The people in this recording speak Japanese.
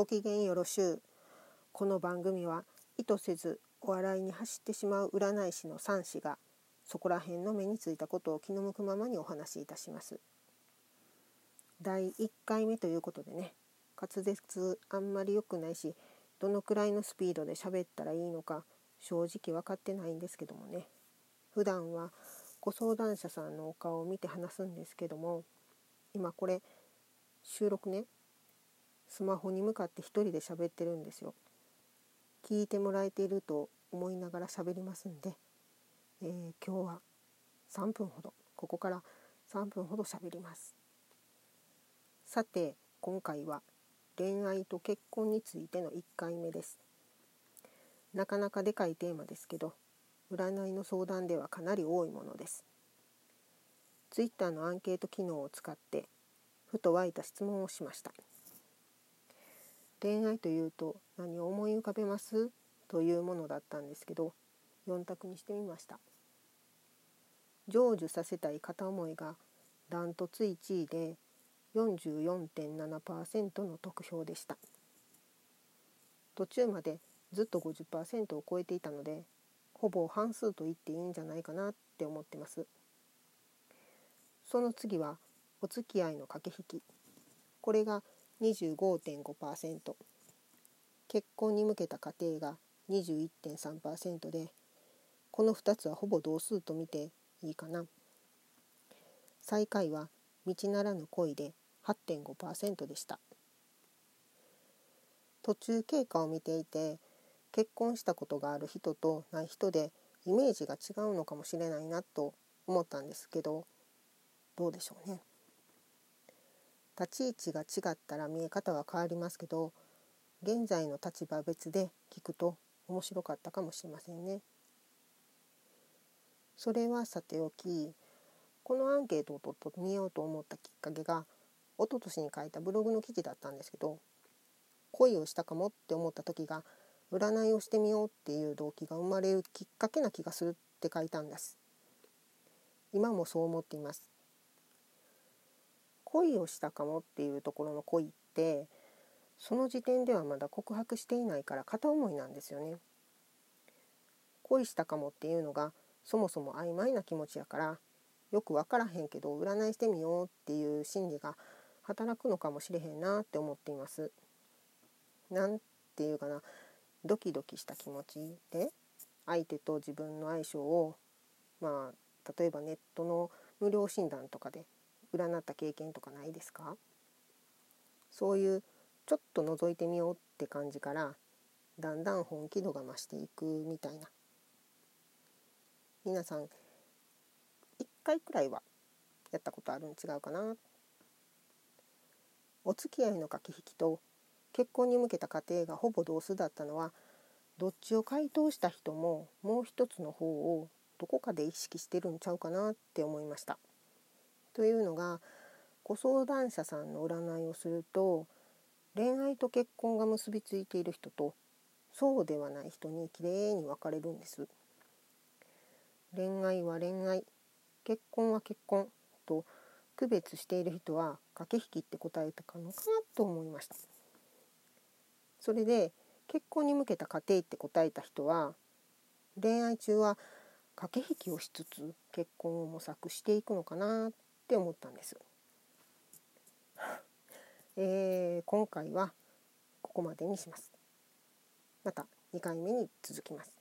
ご機嫌よろしゅう。この番組は意図せずお笑いに走ってしまう占い師の三子がそこら辺の目についたことを気の向くままにお話しいたします。第1回目ということでね滑舌あんまり良くないしどのくらいのスピードで喋ったらいいのか正直分かってないんですけどもね。普段はご相談者さんのお顔を見て話すんですけども今これ収録ねスマホに向かって一人で喋ってるんですよ。聞いてもらえていると思いながら喋りますんで、えー、今日は3分ほど。ここから3分ほど喋ります。さて今回は恋愛と結婚についての1回目です。なかなかでかいテーマですけど占いの相談ではかなり多いものです。Twitter のアンケート機能を使ってふと湧いた質問をしました。恋愛というと何を思い浮かべます？というものだったんですけど4択にしてみました。成就させたい片思いがダントツ1位で44.7%の得票でした。途中までずっと50%を超えていたのでほぼ半数と言っていいんじゃないかなって思ってます。その次はお付き合いの駆け引き。これが25.5%結婚に向けた家庭が21.3%でこの2つはほぼ同数と見ていいかな。最下位は道ならぬ恋で8.5%でした。途中経過を見ていて結婚したことがある人とない人でイメージが違うのかもしれないなと思ったんですけどどうでしょうね。立ち位置が違ったら見え方は変わりますけど現在の立場別で聞くと面白かったかもしれませんね。それはさておきこのアンケートをとっと見ようと思ったきっかけが一昨年に書いたブログの記事だったんですけど恋をしたかもって思った時が占いをしてみようっていう動機が生まれるきっかけな気がするって書いたんです今もそう思っています恋をしたかもっていうところの恋ってその時点ではまだ告白していないから片思いなんですよね恋したかもっていうのがそもそも曖昧な気持ちやからよく分からへんけど占いしてみようっていう心理が働くのかもしれへんなって思っています。なんていうかなドキドキした気持ちで相手と自分の相性をまあ例えばネットの無料診断とかで占った経験とかないですか？そういうちょっと覗いてみようって感じからだんだん本気度が増していくみたいな。皆さん1回くらいはやったことあるん違うかな。お付き合いの駆け引きと結婚に向けた過程がほぼ同数だったのはどっちを回答した人ももう一つの方をどこかで意識してるんちゃうかなって思いました。というのがご相談者さんの占いをすると恋愛と結婚が結びついている人とそうではない人にきれいに分かれるんです。恋愛は恋愛結婚は結婚と区別している人は駆け引きって答えたかのかなと思いましたそれで結婚に向けた家庭って答えた人は恋愛中は駆け引きをしつつ結婚を模索していくのかなって思ったんです、えー、今回はここまでにします。また2回目に続きます。